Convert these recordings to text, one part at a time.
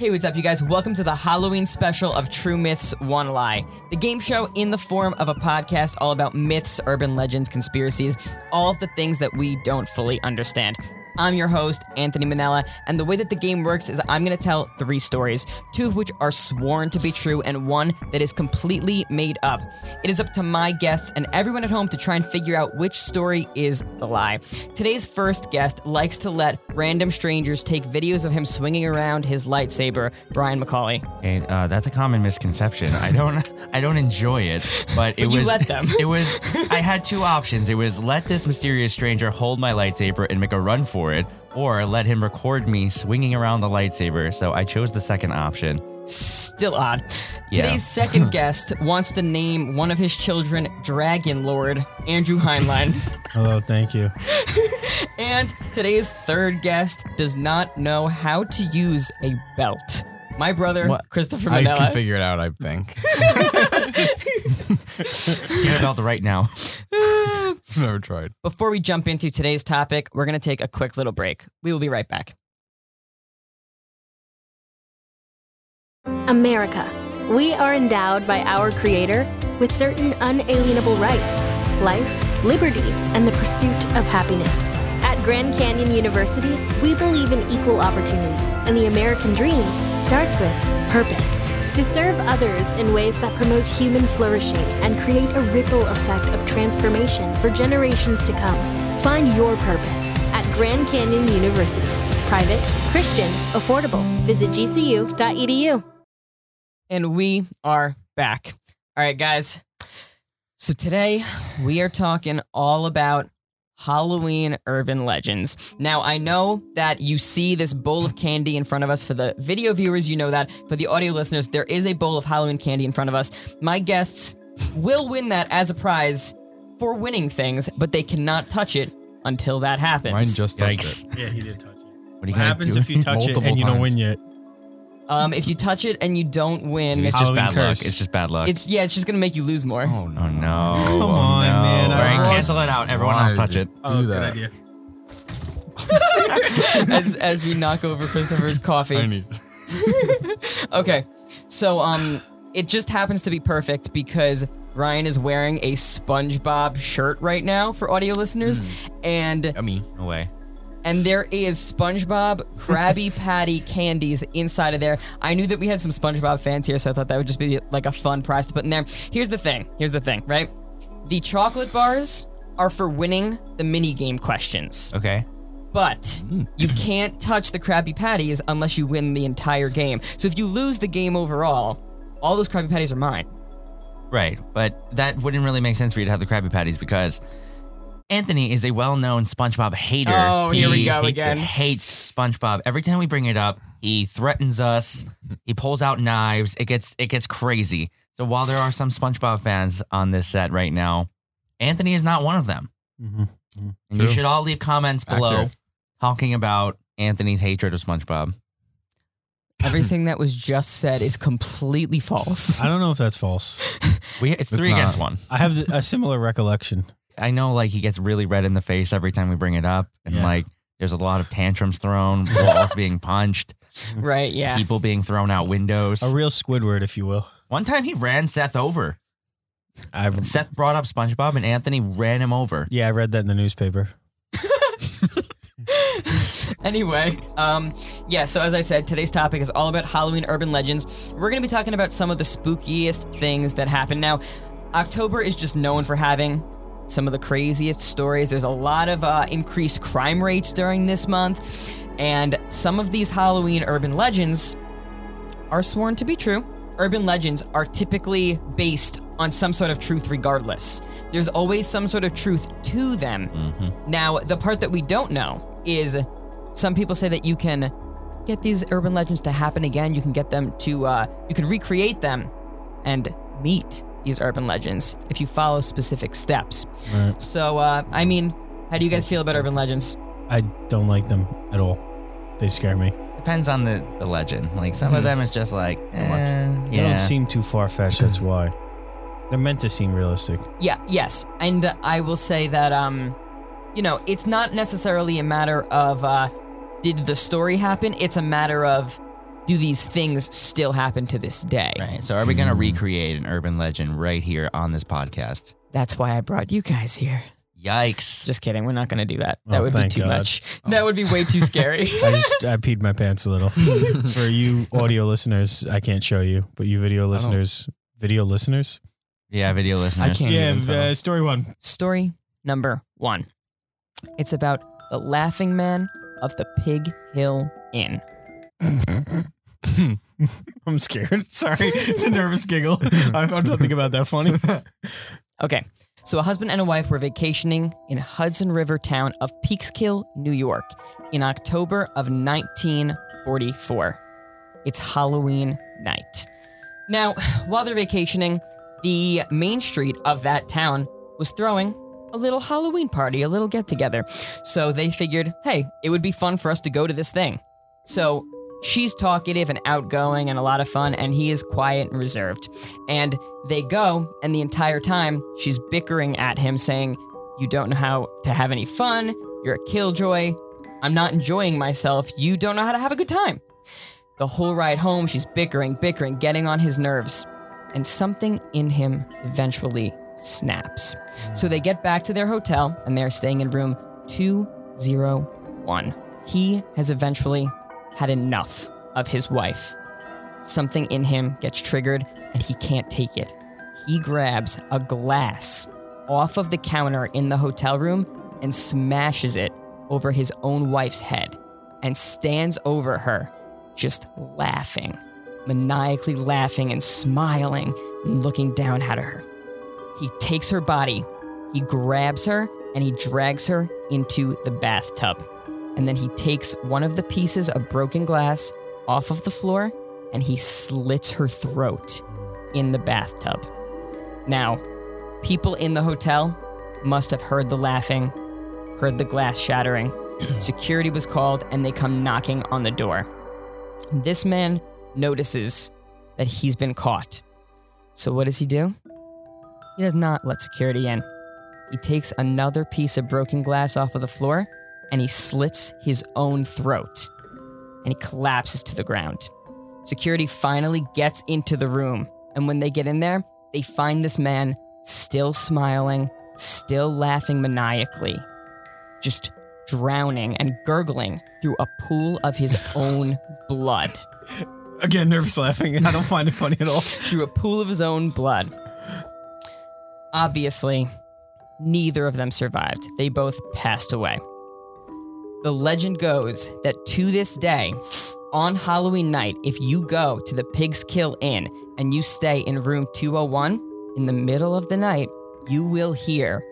Hey, what's up, you guys? Welcome to the Halloween special of True Myths One Lie, the game show in the form of a podcast all about myths, urban legends, conspiracies, all of the things that we don't fully understand. I'm your host, Anthony Manella, and the way that the game works is I'm going to tell three stories, two of which are sworn to be true, and one that is completely made up. It is up to my guests and everyone at home to try and figure out which story is the lie. Today's first guest likes to let random strangers take videos of him swinging around his lightsaber, Brian McCauley. Okay, uh, that's a common misconception. I don't, I don't enjoy it, but it But you was. let them. It was. I had two options. It was let this mysterious stranger hold my lightsaber and make a run for it, or let him record me swinging around the lightsaber. So I chose the second option. Still odd. Yeah. Today's second guest wants to name one of his children Dragon Lord, Andrew Heinlein. Hello, thank you. and today's third guest does not know how to use a belt. My brother, What? Christopher I Manella. can figure it out, I think. Get it out right now. Never tried. Before we jump into today's topic, we're going to take a quick little break. We will be right back. America. We are endowed by our Creator with certain unalienable rights life, liberty, and the pursuit of happiness. At Grand Canyon University, we believe in equal opportunity, and the American dream starts with purpose. To serve others in ways that promote human flourishing and create a ripple effect of transformation for generations to come. Find your purpose at Grand Canyon University. Private, Christian, affordable. Visit gcu.edu. And we are back. All right, guys. So today we are talking all about Halloween urban legends. Now, I know that you see this bowl of candy in front of us. For the video viewers, you know that. For the audio listeners, there is a bowl of Halloween candy in front of us. My guests will win that as a prize for winning things, but they cannot touch it until that happens. Mine just touched Yikes. it. Yeah, he did touch it. What are What you gonna happens do? if you touch it Multiple and you don't win yet? um, if you touch it and you don't win, It's just bad curse. luck. It's just bad luck. it's yeah, it's just gonna make you lose more. Oh no. Oh no! Come oh, on, no. man, I All right, was- cancel it out. Everyone else touch it. you Oh, Do good that. idea. as as we knock over Christopher's I coffee. need. Okay, so um, it just happens to be perfect because Ryan is wearing a SpongeBob shirt right now for audio listeners, and Yummy. No way. and there is SpongeBob Krabby Patty candies inside of there. I knew that we had some SpongeBob fans here, so I thought that would just be like a fun prize to put in there. Here's the thing. Here's the thing. Right, the chocolate bars are for winning the mini game questions. Okay. But mm. you can't touch the Krabby Patties unless you win the entire game. So if you lose the game overall, all those Krabby Patties are mine. Right, but that wouldn't really make sense for you to have the Krabby Patties because Anthony is a well-known SpongeBob hater. Oh, here we go hates, again. Hates SpongeBob. Every time we bring it up, he threatens us. He pulls out knives. It gets it gets crazy. So while there are some SpongeBob fans on this set right now, Anthony is not one of them. Mhm. And you should all leave comments below Accurate. talking about Anthony's hatred of SpongeBob. Everything that was just said is completely false. I don't know if that's false. We it's It's three against not. one. I have th- a similar recollection. I know like he gets really red in the face every time we bring it up, and Yeah. like there's a lot of tantrums thrown, walls being punched, right, yeah. people being thrown out windows. A real Squidward, if you will. One time he ran Seth over. I Seth brought up SpongeBob, and Anthony ran him over. yeah, I read that in the newspaper. anyway, um, yeah, so as I said, today's topic is all about Halloween urban legends. We're going to be talking about some of the spookiest things that happen. Now, October is just known for having some of the craziest stories. There's a lot of uh, increased crime rates during this month, and some of these Halloween urban legends are sworn to be true. Urban legends are typically based on some sort of truth, regardless. There's always some sort of truth to them. Now, the part that we don't know is some people say that you can get these urban legends to happen again. You can get them to, uh, you can recreate them and meet these urban legends if you follow specific steps. Right. So, uh, I mean, how do you guys feel about urban legends? I don't like them at all. They scare me. Depends on the, the legend. Like some of them is just like, eh, They don't seem too far fetched. That's why. They're meant to seem realistic. Yeah, yes. And uh, I will say that, um, you know, it's not necessarily a matter of, uh, did the story happen? It's a matter of, do these things still happen to this day? Right. So are we gonna recreate an urban legend right here on this podcast? That's why I brought you guys here. Yikes. Just kidding. We're not going to do that. That Oh, would be thank too God. much. That would be way too scary. I just I peed my pants a little. For you audio listeners, I can't show you, but you video listeners, video listeners. yeah, video listeners. I can't yeah, even tell. uh, story one. Story number one. It's about the laughing man of the Pig Hill Inn. I'm scared. Sorry, it's a nervous giggle. I'm, I'm nothing about that funny. Okay, so a husband and a wife were vacationing in Hudson River town of Peekskill, New York, in October of 1944. It's Halloween night. Now, while they're vacationing, the main street of that town was throwing a little Halloween party, a little get together. So they figured, hey, it would be fun for us to go to this thing. So she's talkative and outgoing and a lot of fun, and he is quiet and reserved. And they go, and the entire time she's bickering at him, saying, You don't know how to have any fun. You're a killjoy. I'm not enjoying myself. You don't know how to have a good time. The whole ride home, she's bickering, bickering, getting on his nerves. And something in him eventually snaps. So they get back to their hotel and they're staying in room 201. He has eventually had enough of his wife. Something in him gets triggered and he can't take it. He grabs a glass off of the counter in the hotel room and smashes it over his own wife's head and stands over her, just laughing, maniacally laughing and smiling and looking down at her. He takes her body, he grabs her, and he drags her into the bathtub. And then he takes one of the pieces of broken glass off of the floor and he slits her throat in the bathtub. Now, people in the hotel must have heard the laughing, heard the glass shattering. Security was called and they come knocking on the door. This man notices that he's been caught. So, what does he do? He does not let security in. He takes another piece of broken glass off of the floor and he slits his own throat and he collapses to the ground. Security finally gets into the room, and when they get in there, they find this man still smiling, still laughing maniacally, just drowning and gurgling through a pool of his own blood. Again, nervous laughing. I don't find it funny at all. through a pool of his own blood. Obviously, neither of them survived. They both passed away. The legend goes that to this day, on Halloween night, if you go to the Pig's Kill Inn and you stay in room 201, in the middle of the night, you will hear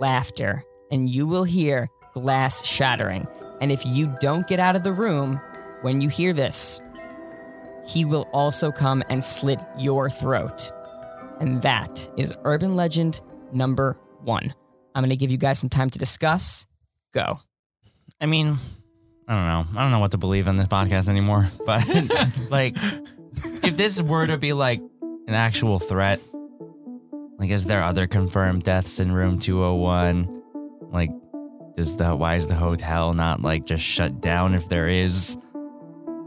laughter and you will hear glass shattering. And if you don't get out of the room when you hear this, he will also come and slit your throat. And that is urban legend number one. I'm going to give you guys some time to discuss. Go. I mean, I don't know. I don't know what to believe on this podcast anymore. But like, if this were to be like an actual threat, like, is there other confirmed deaths in room 201? Like, does the why is the hotel not like just shut down if there is?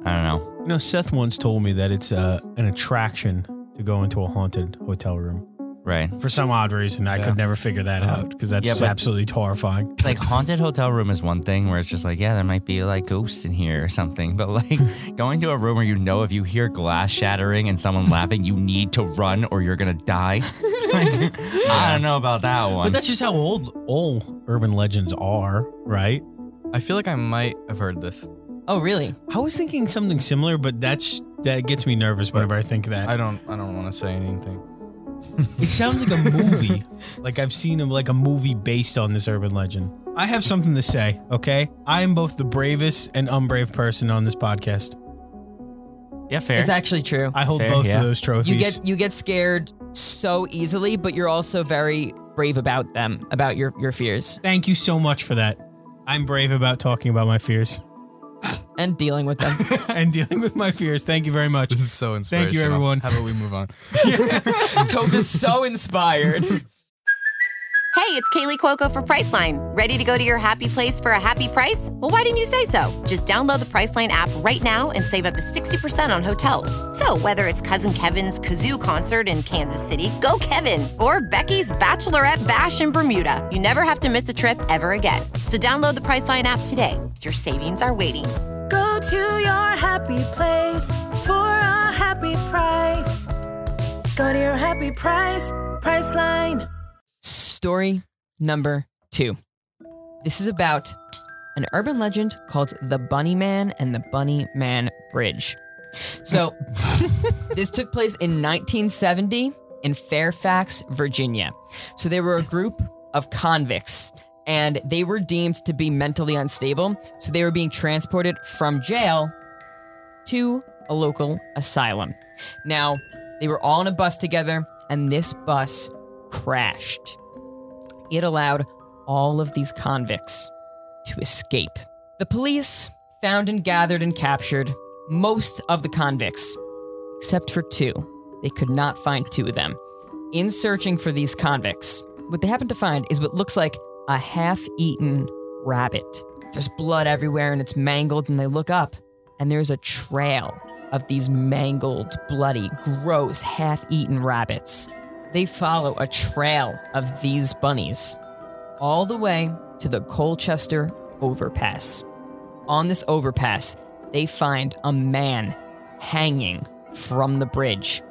I don't know. You know, Seth once told me that it's uh, an attraction to go into a haunted hotel room. Right. For some odd reason, I Yeah. could never figure that uh-huh. out because that's Yeah, but- absolutely horrifying. Like haunted hotel room is one thing where it's just like, yeah, there might be like ghosts in here or something. But like going to a room where you know if you hear glass shattering and someone laughing, you need to run or you're gonna die. Like, I don't know about that one. But that's just how old all urban legends are, right? I feel like I might have heard this. Oh, really? I was thinking something similar, but that's that gets me nervous whenever I think that. I don't. I don't want to say anything. It sounds like a movie. like I've seen a, like a movie based on this urban legend. I have something to say, okay? I am both the bravest and unbrave person on this podcast. yeah, fair. It's actually true. I hold Fair, both yeah. of those trophies. You get you get scared so easily, but you're also very brave about them, about your your fears Thank you so much for that. I'm brave about talking about my fears and dealing with them. and dealing with my fears. Thank you very much. This is so inspiring. Thank you, everyone. How about we move on? Toph is so inspired. Hey, it's Kaley Cuoco for Priceline. Ready to go to your happy place for a happy price? Well, why didn't you say so? Just download the Priceline app right now and save up to 60% on hotels. So, whether it's Cousin Kevin's Kazoo concert in Kansas City, go Kevin, or Becky's Bachelorette Bash in Bermuda, you never have to miss a trip ever again. So, download the Priceline app today. Your savings are waiting. To your happy place for a happy price. Go to your happy price, Priceline. Story number two. This is about an urban legend called the Bunny Man and the Bunny Man Bridge. So, this took place in 1970 in Fairfax, Virginia. So, they were a group of convicts and they were deemed to be mentally unstable. So, they were being transported from jail to a local asylum. Now, they were all on a bus together, and this bus crashed. It allowed all of these convicts to escape. The police found and gathered and captured most of the convicts, except for two. They could not find two of them. In searching for these convicts, what they happened to find is what looks like a half eaten rabbit. There's blood everywhere and it's mangled, and they look up, and there's a trail of these mangled, bloody, gross, half eaten rabbits. They follow a trail of these bunnies all the way to the Colchester overpass. On this overpass, they find a man hanging from the bridge,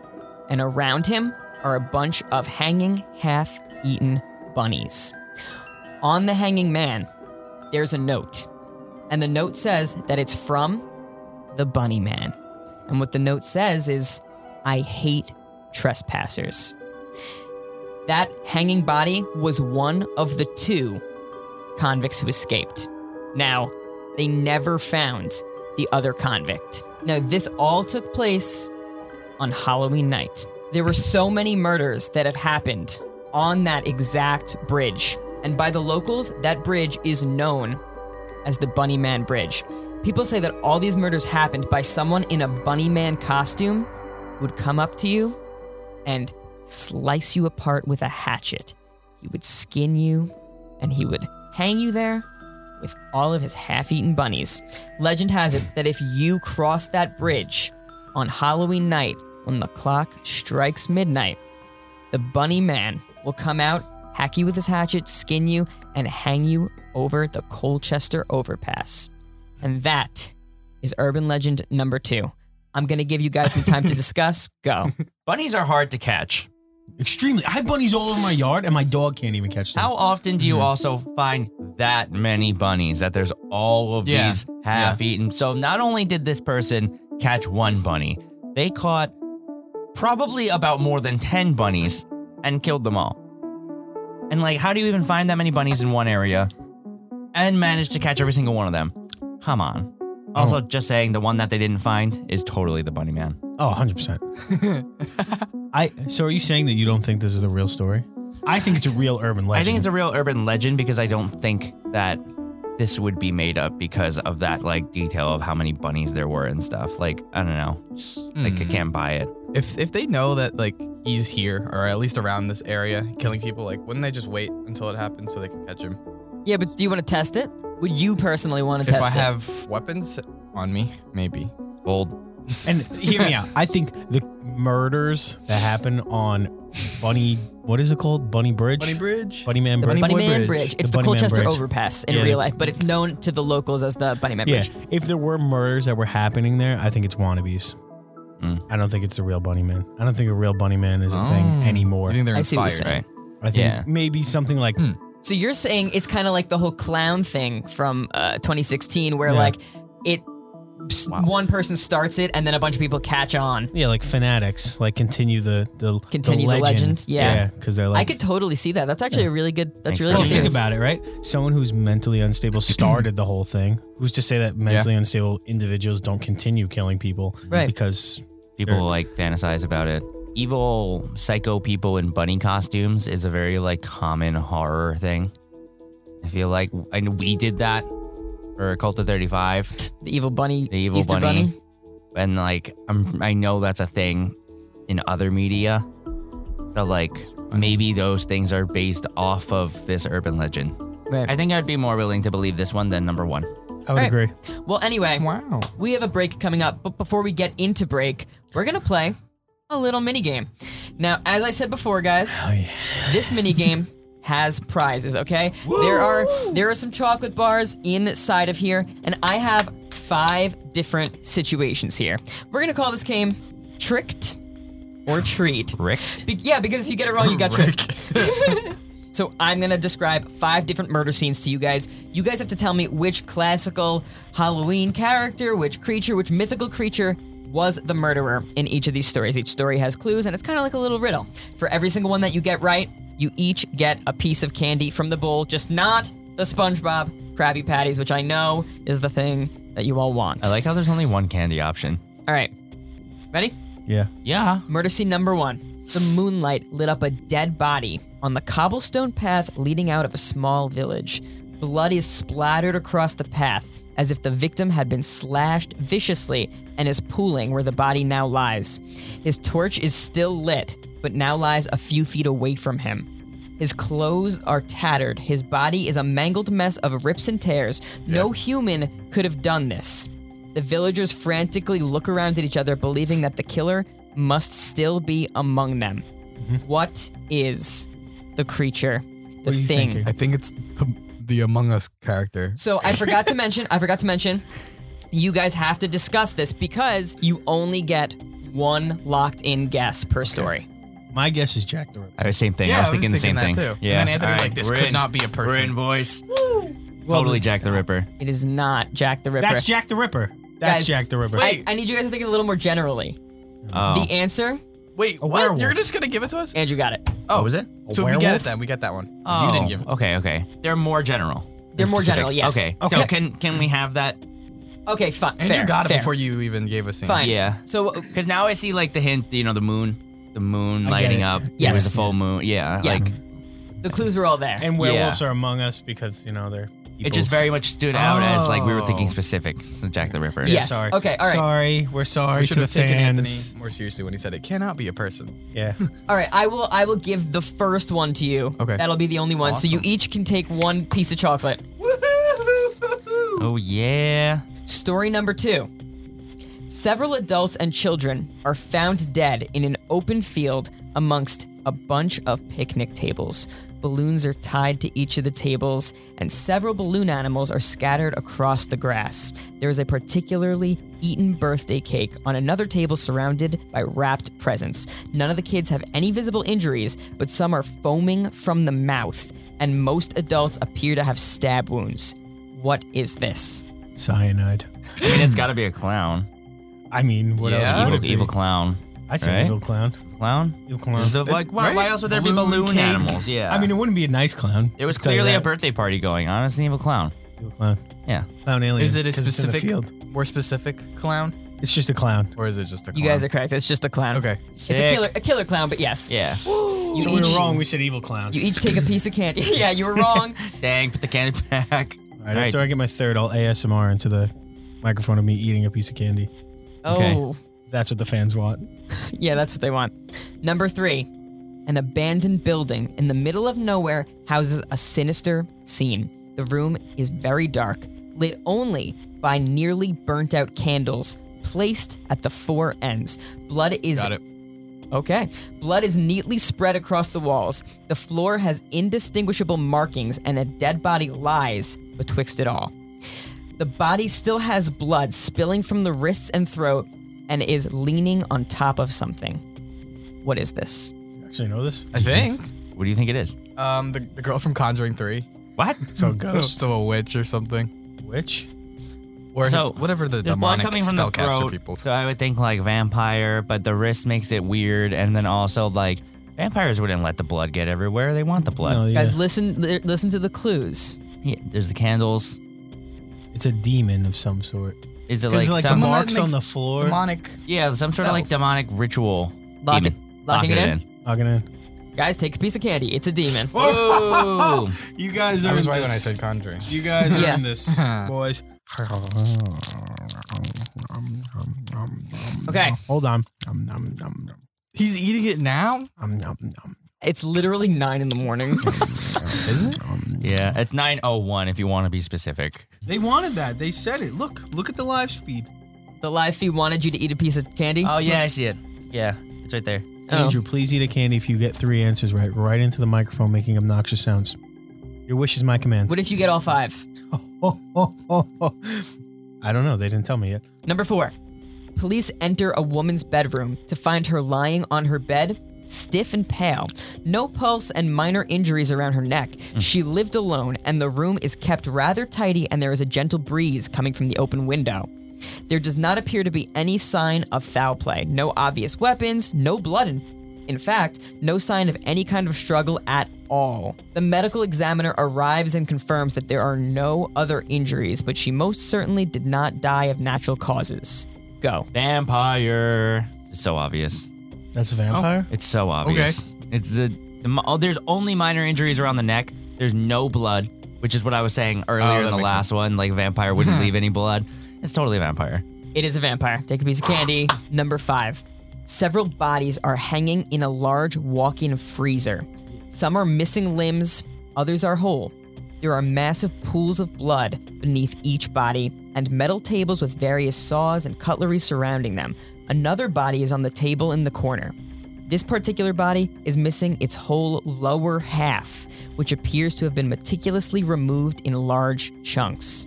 and around him are a bunch of hanging, half eaten bunnies. On the hanging man, there's a note, and the note says that it's from the Bunny Man. And what the note says is, I hate trespassers. That hanging body was one of the two convicts who escaped. Now, they never found the other convict. Now, this all took place on Halloween night. There were so many murders that have happened on that exact bridge. And by the locals, that bridge is known as the Bunny Man Bridge. People say that all these murders happened by someone in a Bunny Man costume would come up to you and slice you apart with a hatchet. He would skin you and he would hang you there with all of his half eaten bunnies. Legend has it that if you cross that bridge on Halloween night when the clock strikes midnight, the bunny man will come out, hack you with his hatchet, skin you, and hang you over the Colchester overpass. And that is urban legend number two. I'm gonna give you guys some time to discuss. Go. Bunnies are hard to catch. Extremely. I have bunnies all over my yard, and my dog can't even catch them. How often do you mm-hmm. also find that many bunnies that there's all of Yeah. these half eaten? So not only did this person catch one bunny, they caught probably about more than 10 bunnies and killed them all. And like, how do you even find that many bunnies in one area and manage to catch every single one of them? Come on. Also, just saying the one that they didn't find is totally the bunny man. Oh, 100%. I so are you saying that you don't think this is a real story? I think it's a real urban legend. I think it's a real urban legend because I don't think that this would be made up because of that like detail of how many bunnies there were and stuff. Like I don't know, just, like I Hmm. can't buy it. If if they know that like he's here or at least around this area killing people, like wouldn't they just wait until it happens so they can catch him? Yeah, but do you want to test it? Would you personally want to test it? If test I it? have weapons on me, maybe. It's bold. And hear me out. I think the murders that happen on Bunny, what is it called? Bunny Bridge? Bunny Bridge. Bunny Man The Bridge. Bunny Boy Man Bridge. Bridge. It's The the, Bunny Man Colchester Bridge. overpass in Yeah. real life, but it's known to the locals as the Bunny Man Yeah. Bridge. If there were murders that were happening there, I think it's wannabes. Mm. I don't think it's a real Bunny Man. I don't think a real Bunny Man is a Oh. thing anymore. I think they're I see what you're inspired? saying. I think Yeah. maybe something like Hmm. So you're saying it's kind of like the whole clown thing from uh, 2016, where Yeah. like it, s- one person starts it and then a bunch of people catch on. yeah, like fanatics, like continue the the Continue the legend, yeah. because they're like I could totally see that. That's actually a really good. That's Thanks, really Well, good. think news. about it, right? Someone who's mentally unstable started the whole thing. Who's to say that mentally unstable individuals don't continue killing people? Right. Because People Sure. like fantasize about it. Evil psycho people in bunny costumes is a very like common horror thing. I feel like I know we did that for Cult of 35. The evil bunny, The evil bunny. bunny. and like I'm I know that's a thing in other media. So like maybe those things are based off of this urban legend. Right. I think I'd be more willing to believe this one than number one. I would Right. agree. Well, anyway, Wow. we have a break coming up, but before we get into break, we're gonna play a little mini game. Now, as I said before, guys, Oh yeah. this mini game has prizes. Okay, there are there are some chocolate bars inside of here, and I have five different situations here. We're gonna call this game tricked or treat. Ricked? Be- yeah, because if you get it wrong, you got tricked. so I'm gonna describe five different murder scenes to you guys. You guys have to tell me which classical Halloween character, which creature, which mythical creature was the murderer in each of these stories. Each story has clues, and it's kind of like a little riddle. For every single one that you get right, you each get a piece of candy from the bowl, just not the SpongeBob Krabby Patties, which I know is the thing that you all want. I like how there's only one candy option. All right, ready? Yeah. Yeah. Murder scene number one. The moonlight lit up a dead body on the cobblestone path leading out of a small village. Blood is splattered across the path as if the victim had been slashed viciously and is pooling where the body now lies. His torch is still lit, but now lies a few feet away from him. His clothes are tattered. His body is a mangled mess of rips and tears. No human could have done this. The villagers frantically look around at each other, believing that the killer must still be among them. What is the creature? The Mm-hmm. What are you thing. thinking? I think it's the, the Among Us character. So I forgot to mention, I forgot to mention, you guys have to discuss this because you only get one locked in guess per story. My guess is Jack the Ripper. I was same thing. Yeah, I was I was thinking the same thinking thing. that too. Yeah. And then Anthony was like, this we're could in. not be a person. We're in, boys. Well, totally Jack the Ripper. It is not Jack the Ripper. That's Jack the Ripper. That's Guys, Jack the Ripper. I, I need you guys to think a little more generally. Oh. The answer, Wait, A what? You're just gonna give it to us? Andrew got it. oh, was it? A so we get werewolf? it then. We get that one. Oh, You didn't give it. Okay, okay. They're more general. They're than more general, yes. Okay. Okay. So can can we have that? Okay, fine. Andrew fair, got it fair. before you even gave us. Anything. Fine. Yeah. So uh, Because now I see like the hint. You know, the moon, the moon I lighting it. up. Yes. With the full moon. Yeah. Yeah. Like the clues were all there. and werewolves are among us because you know they're. It just very much stood out as like we were thinking Oh. specific. So Jack the Ripper. Yes. Sorry. Okay, all right. Sorry. We're sorry We to should the have taken fans. Anthony more seriously when he said it cannot be a person. Yeah. All right, I will. I will give the first one to you. Okay. That'll be the only one. So you each can take one piece of chocolate. Oh yeah. Story number two. Several adults and children are found dead in an open field amongst a bunch of picnic tables. Balloons are tied to each of the tables, and several balloon animals are scattered across the grass. There is a particularly eaten birthday cake on another table surrounded by wrapped presents. None of the kids have any visible injuries, but some are foaming from the mouth, and most adults appear to have stab wounds. What is this? Cyanide. I mean, it's got to be a clown. I mean, what Yeah. else? would Evil, it be? evil clown. I say right? evil clown. Clown. Evil clown. So, like, why, right? why else would there be Balloon balloon cake. animals? Yeah. I mean, it wouldn't be a nice clown. it was I'll tell you clearly a birthday party going on. It's an evil clown. Evil clown. Yeah. Clown alien. Is it a 'cause it's in the specific, field. more specific clown, It's just a clown. or is it just a? Clown? You guys are correct. It's just a clown. okay. It's a killer, a killer clown, but yes. Yeah. You so each, we were wrong. We said evil clown. You each take a piece of candy. yeah, you were wrong. Dang, put the candy back. All right, After I get my third, I'll ASMR into the microphone of me eating a piece of candy. Oh. Okay. That's what the fans want. yeah, that's what they want. Number three, an abandoned building in the middle of nowhere houses a sinister scene. The room is very dark, lit only by nearly burnt out candles placed at the four ends. Blood is Got it. Okay. Blood is neatly spread across the walls. The floor has indistinguishable markings, and a dead body lies betwixt it all. The body still has blood spilling from the wrists and throat and is leaning on top of something. What is this? Actually, know this. I think. What do you think it is? Um, the, the girl from Conjuring Three. What? So So, ghost. so a witch or something, Witch. or So, whatever the There's blood demonic coming from the spellcaster throat, people. so I would think like vampire, but the wrist makes it weird, and then also like vampires wouldn't let the blood get everywhere. They want the blood. No, yeah. Guys, listen li- listen to the clues. Yeah, there's the candles. It's a demon of some sort. Is it like, like, some? some Someone that marks on makes the floor. demonic. yeah, some sort of like spells. demonic ritual. Lock demon. it- locking it in? Logging in. Guys, take a piece of candy. It's a demon. Whoa! You guys are. I was right when I said Conjuring. You guys are Yeah. in this, boys. Okay. Hold on. He's eating it now. Um, nom, nom. It's literally nine in the morning. Is it? Yeah, it's 901 if you want to be specific. They wanted that. They said it. Look, look at the live feed. the live feed wanted you to eat a piece of candy. Oh yeah, I see it. Yeah, it's right there. Oh. Andrew, please eat a candy if you get three answers right. Right into the microphone, making obnoxious sounds. Your wish is my command. What if you get all five? I don't know. They didn't tell me yet. Number four. Police enter a woman's bedroom to find her lying on her bed, stiff and pale, no pulse and minor injuries around her neck. Mm. She lived alone, and the room is kept rather tidy, and there is a gentle breeze coming from the open window. There does not appear to be any sign of foul play, no obvious weapons, no blood in in fact, no sign of any kind of struggle at all. The medical examiner arrives and confirms that there are no other injuries, but she most certainly did not die of natural causes. Go. Vampire. It's so obvious. That's a vampire? Oh. It's so obvious. It's the, the mo- oh, there's only minor injuries around the neck. There's no blood, which is what I was saying oh, earlier Oh, in the makes last one. Like vampire wouldn't hmm. leave any blood. It's totally a vampire. It is a vampire. Take a piece of candy. Number five. Several bodies are hanging in a large walk in freezer. Some are missing limbs, others are whole. There are massive pools of blood beneath each body and metal tables with various saws and cutlery surrounding them. Another body is on the table in the corner. This particular body is missing its whole lower half, which appears to have been meticulously removed in large chunks.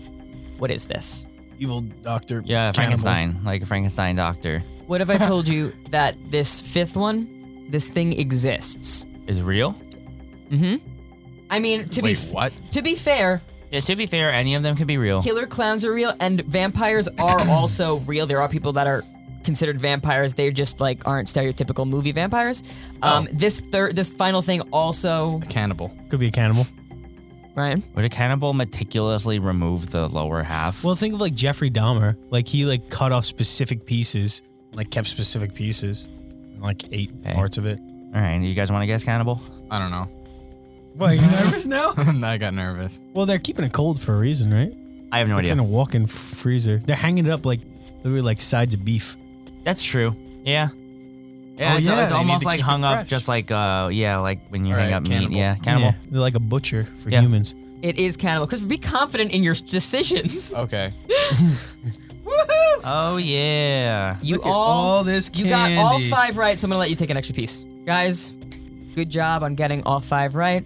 What is this? Evil doctor. Yeah, cannibal. Frankenstein, like a Frankenstein doctor. What if I told you that this fifth one, this thing exists? Is real? Mm-hmm. I mean, to Wait, be what? to be fair, Yeah, to be fair, any of them could be real. killer clowns are real, and vampires are also real. There are people that are considered vampires. They just like aren't stereotypical movie vampires. Um, this third, this final thing also, Cannibal. Could be a cannibal. Ryan. Would a cannibal meticulously remove the lower half? Well, think of like Jeffrey Dahmer. Like he like cut off specific pieces, like kept specific pieces, and like ate Okay. parts of it. all right, you guys want to guess cannibal? I don't know. What, you nervous now? I got nervous. well, they're keeping it cold for a reason, right? I have no idea. It's idea. in a walk-in freezer. They're hanging it up like literally like sides of beef. That's true. Yeah. Yeah, Oh, it's, yeah, it's they need almost to like keep it hung up, fresh. just like uh, yeah, like when you All hang right, up cannibal. meat. Yeah, cannibal. Yeah, they're like a butcher for Yeah. humans. It is cannibal. Because be confident in your decisions. Okay. Woohoo! Oh yeah. You Look at all, all this You got all candy. five right, so I'm gonna let you take an extra piece, guys. Good job on getting all five right.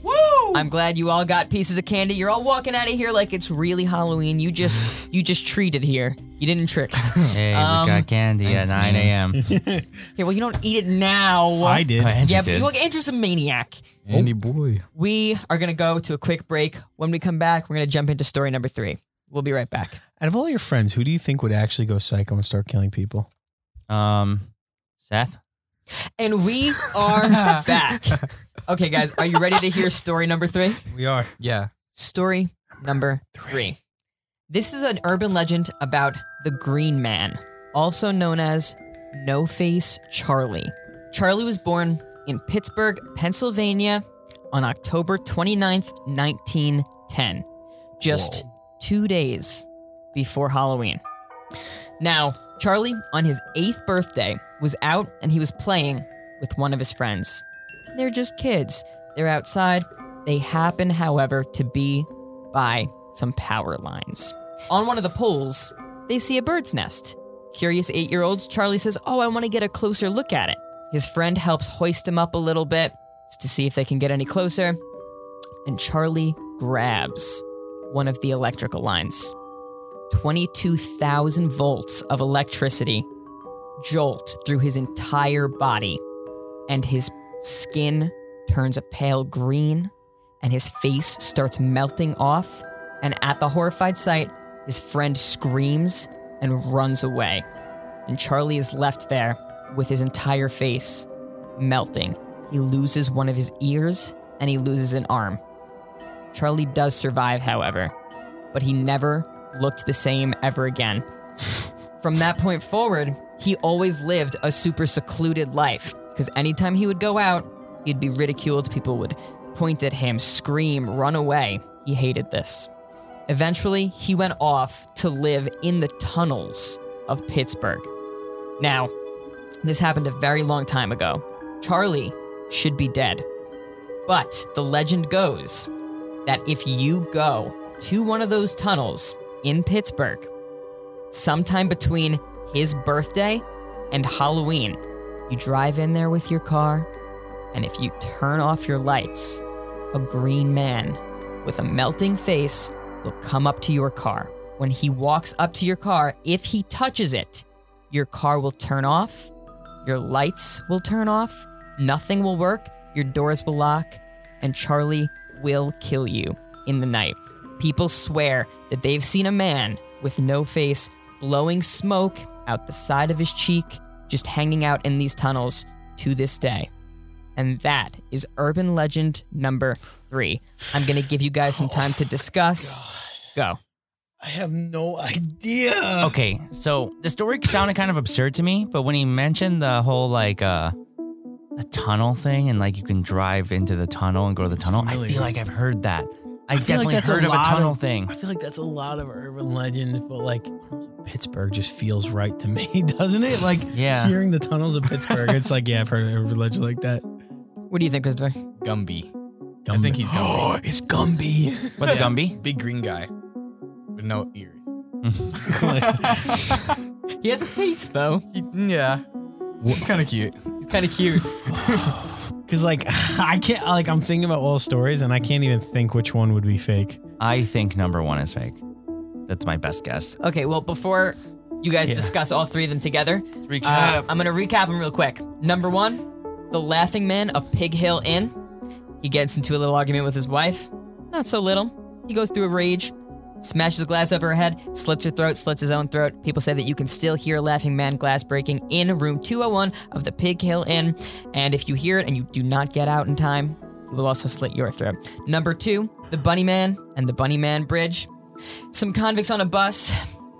Woo! I'm glad you all got pieces of candy. You're all walking out of here like it's really Halloween. You just you just treated here. You didn't trick. Hey, Um, we got candy at 9 a.m. Yeah, well you don't eat it now. I did. Oh, Andrew Yeah, but did. you look Andrew's a maniac. Andy boy. We are gonna go to a quick break. When we come back, we're gonna jump into story number three. We'll be right back. Out of all your friends, who do you think would actually go psycho and start killing people? Um, Seth. And we are back. Okay, guys, are you ready to hear story number three? We are. Yeah. Story number three. This is an urban legend about the Green Man, also known as No Face Charlie. Charlie was born in Pittsburgh, Pennsylvania on October 29th, 1910, just two days before Halloween. Now, Charlie, on his eighth birthday, was out and he was playing with one of his friends. They're just kids. They're outside. They happen, however, to be by some power lines. On one of the poles, they see a bird's nest. Curious eight year olds, Charlie says, Oh, I want to get a closer look at it. His friend helps hoist him up a little bit to see if they can get any closer. And Charlie grabs one of the electrical lines. 22,000 volts of electricity jolt through his entire body, and his skin turns a pale green, and his face starts melting off. And at the horrified sight, his friend screams and runs away. And Charlie is left there with his entire face melting. He loses one of his ears and he loses an arm. Charlie does survive, however, but he never looked the same ever again. From that point forward, he always lived a super secluded life because anytime he would go out, he'd be ridiculed. People would point at him, scream, run away. He hated this. Eventually, he went off to live in the tunnels of Pittsburgh. Now, this happened a very long time ago. Charlie should be dead. But the legend goes that if you go to one of those tunnels in Pittsburgh, sometime between his birthday and Halloween, you drive in there with your car, and if you turn off your lights, a green man with a melting face will come up to your car. When he walks up to your car, if he touches it, your car will turn off, your lights will turn off, nothing will work, your doors will lock, and Charlie will kill you in the night. People swear that they've seen a man with no face blowing smoke out the side of his cheek, just hanging out in these tunnels to this day. And that is urban legend number three. I'm gonna give you guys some time to discuss. Go. I have no idea. Okay, so the story sounded kind of absurd to me, but when he mentioned the whole like uh the tunnel thing and like you can drive into the tunnel and go to the tunnel, I feel like I've heard that. I, I feel like definitely that's a heard of a lot tunnel of- thing. I feel like that's a lot of urban legends, but like Pittsburgh just feels right to me, doesn't it? Like Yeah. hearing the tunnels of Pittsburgh, it's like yeah, I've heard of urban legend like that. What do you think, Christopher? Gumby. I think he's Gumby. Oh, it's Gumby. What's Gumby? Big green guy with no ears. He has a face though. He- yeah. It's kind of cute. He's kind of cute. Because like I can't like I'm thinking about all stories and I can't even think which one would be fake. I think number one is fake. That's my best guess. Okay, well, before you guys Yeah. discuss all three of them together, Recap. uh, I'm gonna recap them real quick. Number one, the Laughing Man of Pig Hill Inn. He gets into a little argument with his wife. Not so little. He goes through a rage, smashes glass over her head, slits her throat, slits his own throat. People say that you can still hear Laughing Man glass breaking in room 201 of the Pig Hill Inn. And if you hear it and you do not get out in time, he will also slit your throat. Number two, the Bunny Man and the Bunny Man Bridge. Some convicts on a bus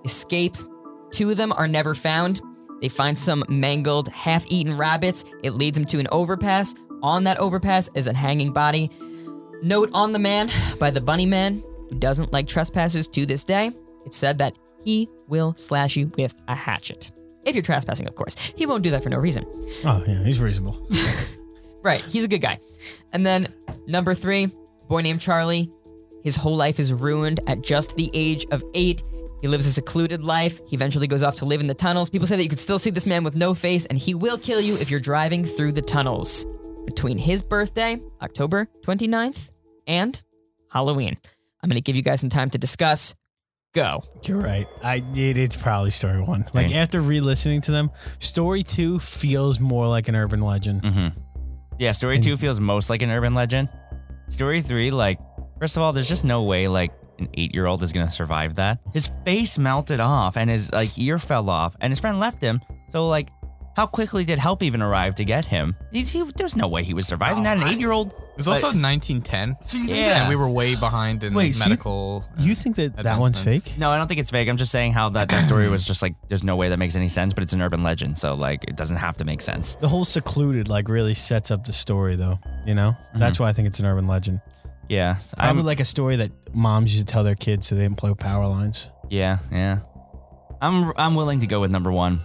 escape. Two of them are never found. They find some mangled, half eaten rabbits. It leads them to an overpass. On that overpass is a hanging body. Note on the man by the bunny man who doesn't like trespassers to this day. it's said that he will slash you with a hatchet. If you're trespassing, of course. He won't do that for no reason. Oh yeah, he's reasonable. Right, he's a good guy. And then number three, boy named Charlie. His whole life is ruined at just the age of eight. He lives a secluded life. He eventually goes off to live in the tunnels. People say that you could still see this man with no face, and he will kill you if you're driving through the tunnels between his birthday, October 29th, and Halloween. I'm going to give you guys some time to discuss. Go. You're right. I it, it's probably story one. Like Hey. after re-listening to them, story two feels more like an urban legend. Mm-hmm. Yeah, story two feels most like an urban legend. Story three, like, first of all, there's just no way like an eight year old is gonna survive that. His face melted off and his like ear fell off, and his friend left him. So like, how quickly did help even arrive to get him? He's, he, there's no way he was surviving that. An eight year old. It was also 1910. Yeah. And we were way behind in Wait, so you- medical. You think that that one's advancements. fake? No, I don't think it's fake. I'm just saying how that, that story was just like there's no way that makes any sense, but it's an urban legend, so like it doesn't have to make sense. The whole secluded like really sets up the story though. You know, mm-hmm. that's why I think it's an urban legend. Yeah, Probably I'm like a story that moms used to tell their kids so they didn't play with power lines. yeah, yeah. I'm I'm willing to go with number one.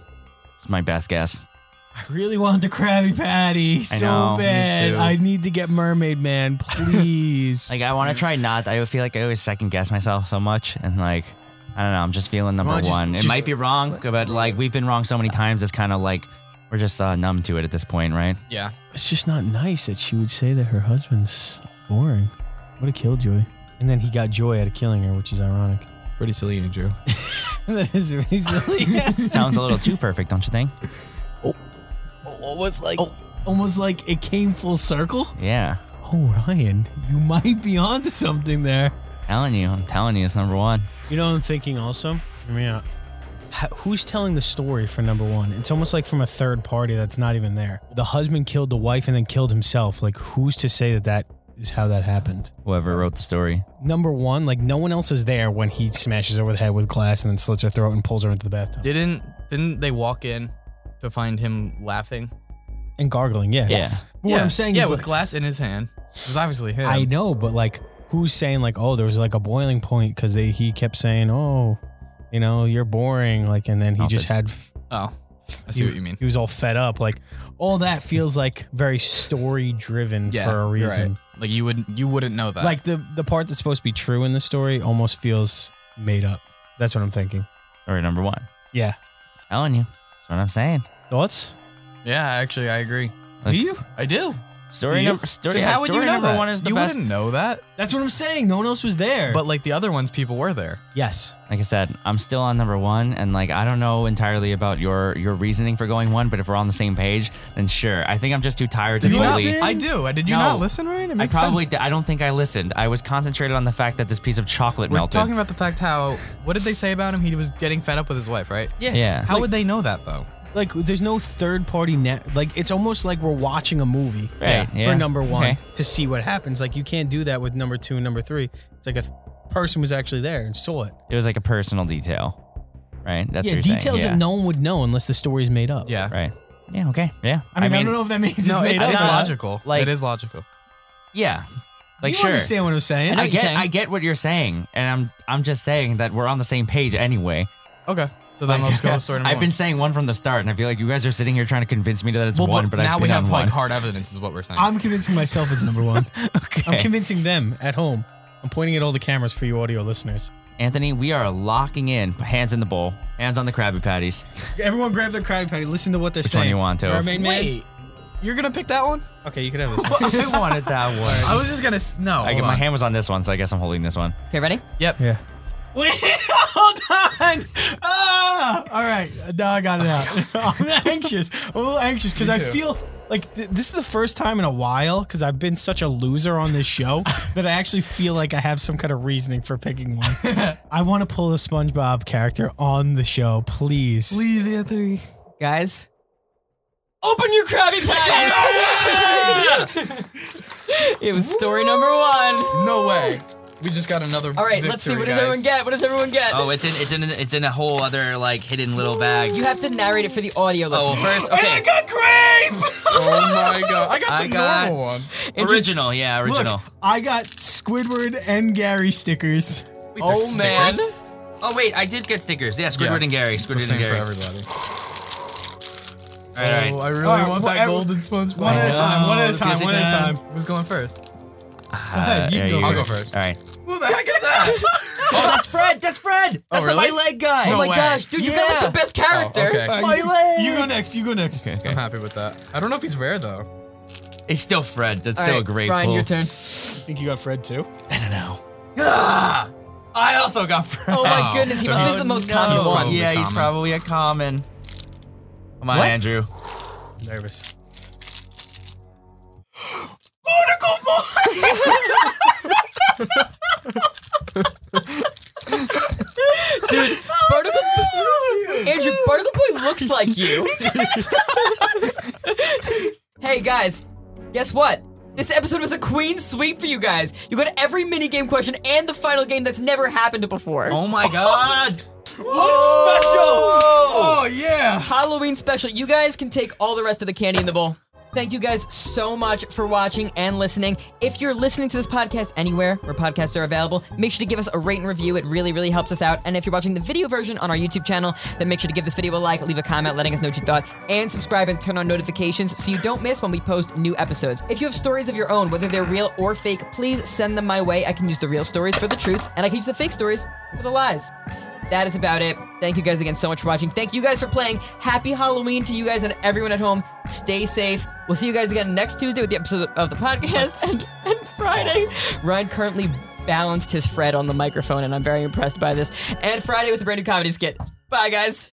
It's my best guess. I really want the Krabby Patty so know, me bad. too. I need to get Mermaid Man, please. Like I want to try not. I feel like I always second guess myself so much, and like I don't know. I'm just feeling number Well, just- one. it just- might be wrong, but like we've been wrong so many times. It's kind of like we're just uh, numb to it at this point, right? Yeah. it's just not nice that she would say that her husband's boring. What a killjoy. And then he got joy out of killing her, which is ironic. Pretty silly, Andrew. that is really silly. Sounds a little too perfect, don't you think? Almost like oh, almost like it came full circle. Yeah, Oh, Ryan, you might be onto something there. telling you. I'm telling you, it's number one. You know, what I'm thinking also. Hear me out. Uh, H- Who's telling the story for number one? It's almost like from a third party that's not even there. The husband killed the wife and then killed himself. Like, who's to say that that is how that happened? Whoever wrote the story. Number one, like no one else is there when he smashes her over the head with glass and then slits her throat and pulls her into the bathtub. Didn't didn't they walk in to find him laughing? And gargling, yeah. Yes. But What I'm saying yeah, is, with like, glass in his hand. It was obviously him. I know, but like, who's saying like, oh, there was like a boiling point because they he kept saying, oh, you know, you're boring, like, and then he Oh, just the- had f- Oh, I see what you mean. He was all fed up. Like all that feels like very story driven Yeah, for a reason. right. Like you would you wouldn't know that. Like the the part that's supposed to be true in the story almost feels made up. That's what I'm thinking. Story number one. Yeah. Telling you. That's what I'm saying. Thoughts? yeah, actually, I agree. Like, Do you? I do. Story you? number story, 'Cause yeah, how would story you know number that? one is the you best. wouldn't know that. That's what I'm saying. No one else was there. But like the other ones, people were there. yes. Like I said, I'm still on number one, and like I don't know entirely about your your reasoning for going one, but if we're on the same page, then sure. I think I'm just too tired Did to you not fully. I do. Did you No. not listen right? It I makes probably sense. di- I don't think I listened. I was concentrated on the fact that this piece of chocolate We're melted. talking about the fact how what did they say about him? He was getting fed up with his wife, right? Yeah. Yeah. How Like- would they know that though? Like there's no third party net. Like it's almost like we're watching a movie. Right, For number one okay. to see what happens. Like you can't do that with number two and number three. It's like a th- person was actually there and saw it. It was like a personal detail, right? That's yeah, what you're details saying. that no one would know unless the story is made up. Yeah. Right. Yeah. Okay. Yeah. I mean, I, don't know if that means No, it's made it's, up. it's logical. like- it is logical. Yeah. Like you sure. understand what I'm saying? I I get saying. I get what you're saying, and I'm I'm just saying that we're on the same page anyway. Okay. So then Like, let's go with story number I've been saying one from the start, and I feel like you guys are sitting here trying to convince me that it's well, one, but, now I've we been have on like one. hard evidence, is what we're saying. I'm convincing myself it's number one. okay. I'm convincing them at home. I'm pointing at all the cameras for you audio listeners. Anthony, we are locking in. Hands in the bowl. Hands on the Krabby Patties. Everyone grab their Krabby Patty. Listen to what they're Which saying. one you want, Toph? Mermaid Man? Wait, you're gonna pick that one? Okay, you can have this one. I wanted that one. I was just gonna s- no. I, hold my on. hand was on this one, so I guess I'm holding this one. Okay, ready? Yep. Yeah. Wait, hold on. Ah, all right. Now I got it out. I'm anxious. I'm a little anxious because Me I too. feel like th- this is the first time in a while because I've been such a loser on this show that I actually feel like I have some kind of reasoning for picking one. I want to pull a SpongeBob character on the show, please. Please, Anthony. Guys, open your Krabby Patties! it was story number one. No way. We just got another. All right, let's see. victory, What does guys. everyone get? What does everyone get? Oh, it's in it's in it's in a whole other like hidden little bag. You have to narrate it for the audio Oh, listeners. first, okay. I got grape. Oh my god! I got I the got- normal one. Original, yeah, original. Look, I got Squidward and Gary stickers. Wait, Oh there's man. stickers? Oh wait, I did get stickers. Yeah, Squidward Yeah. and Gary. It's the Squidward same and Gary. for everybody. All right, Oh, I really All right, want well, that golden SpongeBob. One at a time. One at a Oh, time. One at a time. time. Who's going first? Uh, you yeah, go I'll go. go first. All right. Who the heck is that? Oh, that's Fred. That's Fred. That's the really? my leg guy. Oh my way. gosh, dude, you got like the best character. Oh, okay. Uh, My you, leg. you go next. You go next. Okay, I'm happy with that. I don't know if he's rare though. He's still Fred. That's All still right, a great Brian, pull. your turn. I think you got Fred too. I don't know. Ah, I also got Fred. Oh my Oh, goodness, he so must be he's- the most no. common He's one. probably yeah, he's probably a common. Come on, What? Andrew. Nervous. Dude, Barnacle Andrew, Barnacle Boy looks like you. hey guys, guess what? This episode was a queen sweep for you guys. You got every mini game question and the final game that's never happened before. Oh my God. What special? Oh yeah. Halloween special. You guys can take all the rest of the candy in the bowl. Thank you guys so much for watching and listening. If you're listening to this podcast anywhere where podcasts are available, make sure to give us a rate and review. It really, really helps us out. And if you're watching the video version on our YouTube channel, then make sure to give this video a like, leave a comment, letting us know what you thought, and subscribe and turn on notifications so you don't miss when we post new episodes. If you have stories of your own, whether they're real or fake, please send them my way. I can use the real stories for the truths, and I can use the fake stories for the lies that is about it. Thank you guys again so much for watching. Thank you guys for playing. Happy Halloween to you guys and everyone at home. Stay safe. We'll see you guys again next Tuesday with the episode of the podcast and, and Friday. Ryan currently balanced his Fred on the microphone, and I'm very impressed by this. And Friday with the brand new comedy skit. Bye, guys.